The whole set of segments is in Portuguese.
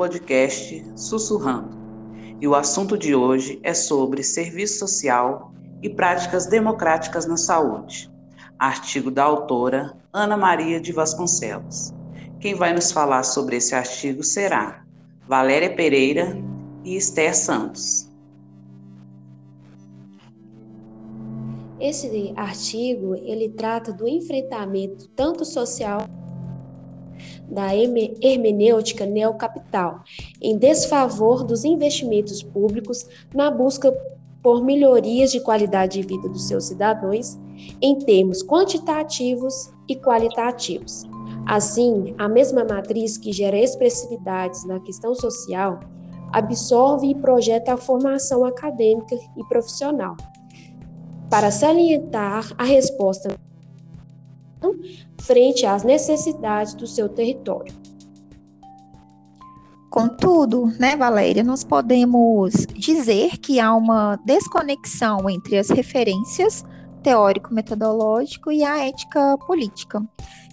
podcast Sussurrando. E o assunto de hoje é sobre serviço social e práticas democráticas na saúde. Artigo da autora Ana Maria de Vasconcelos. Quem vai nos falar sobre esse artigo será Valéria Pereira e Esther Santos. Esse artigo ele trata do enfrentamento tanto social da hermenêutica neocapital, em desfavor dos investimentos públicos na busca por melhorias de qualidade de vida dos seus cidadãos em termos quantitativos e qualitativos. Assim, a mesma matriz que gera expressividades na questão social absorve e projeta a formação acadêmica e profissional, para salientar a resposta frente às necessidades do seu território. Contudo, né, Valéria, nós podemos dizer que há uma desconexão entre as referências teórico-metodológico e a ética política,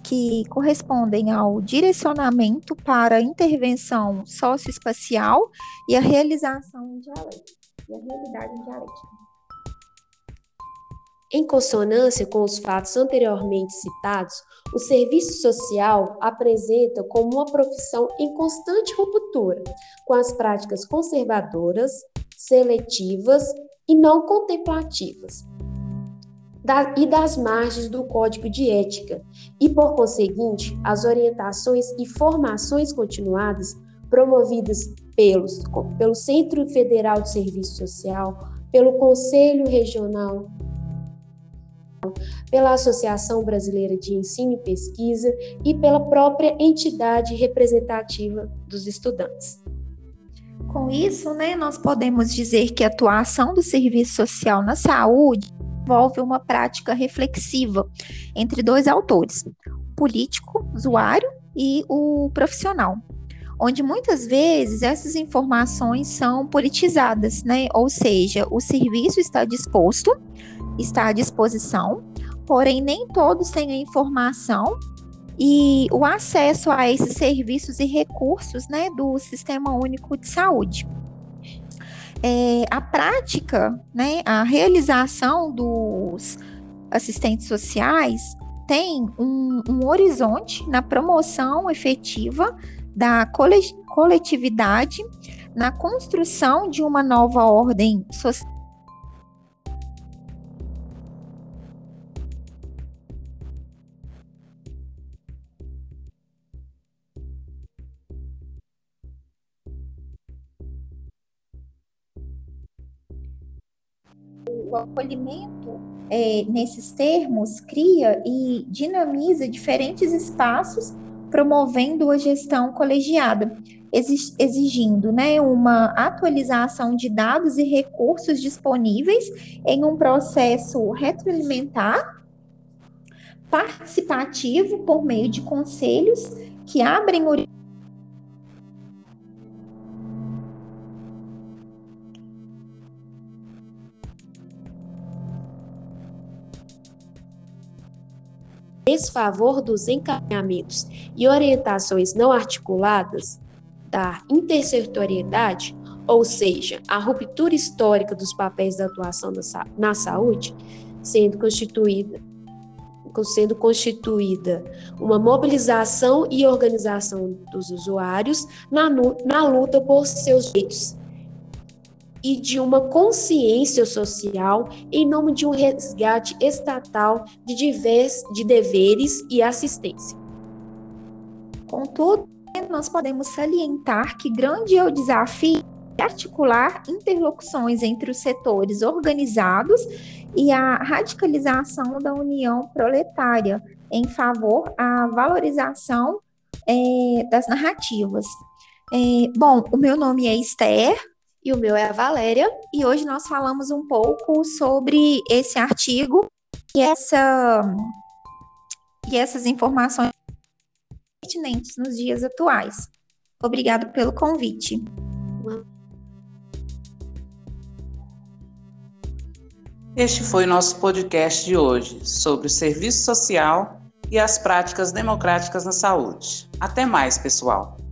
que correspondem ao direcionamento para a intervenção socioespacial e a realização dialética, e a realidade dialética. Em consonância com os fatos anteriormente citados, o serviço social apresenta como uma profissão em constante ruptura com as práticas conservadoras, seletivas e não contemplativas, e das margens do Código de Ética, e, por conseguinte, as orientações e formações continuadas promovidas pelos, pelo Centro Federal de Serviço Social, pelo Conselho Regional pela Associação Brasileira de Ensino e Pesquisa e pela própria entidade representativa dos estudantes. Com isso, né, nós podemos dizer que a atuação do serviço social na saúde envolve uma prática reflexiva entre dois autores, o político, usuário e o profissional, onde muitas vezes essas informações são politizadas, né? Ou seja, o serviço está disposto está à disposição, porém nem todos têm a informação e o acesso a esses serviços e recursos né, do Sistema Único de Saúde. É, a prática, né, a realização dos assistentes sociais tem um, um horizonte na promoção efetiva da coletividade, na construção de uma nova ordem social acolhimento é, nesses termos cria e dinamiza diferentes espaços, promovendo a gestão colegiada, exigindo né, uma atualização de dados e recursos disponíveis em um processo retroalimentar, participativo por meio de conselhos que abrem desfavor dos encaminhamentos e orientações não articuladas da intersetorialidade, ou seja, a ruptura histórica dos papéis da atuação na saúde, sendo constituída sendo constituída uma mobilização e organização dos usuários na, na luta por seus direitos e de uma consciência social em nome de um resgate estatal de, divers, de deveres e assistência. Contudo, nós podemos salientar que grande é o desafio de articular interlocuções entre os setores organizados e a radicalização da união proletária em favor à valorização é, das narrativas. É, bom, o meu nome é Esther, e o meu é a Valéria, e hoje nós falamos um pouco sobre esse artigo e, essa, e essas informações pertinentes nos dias atuais. Obrigado pelo convite. Este foi o nosso podcast de hoje sobre o serviço social e as práticas democráticas na saúde. Até mais, pessoal!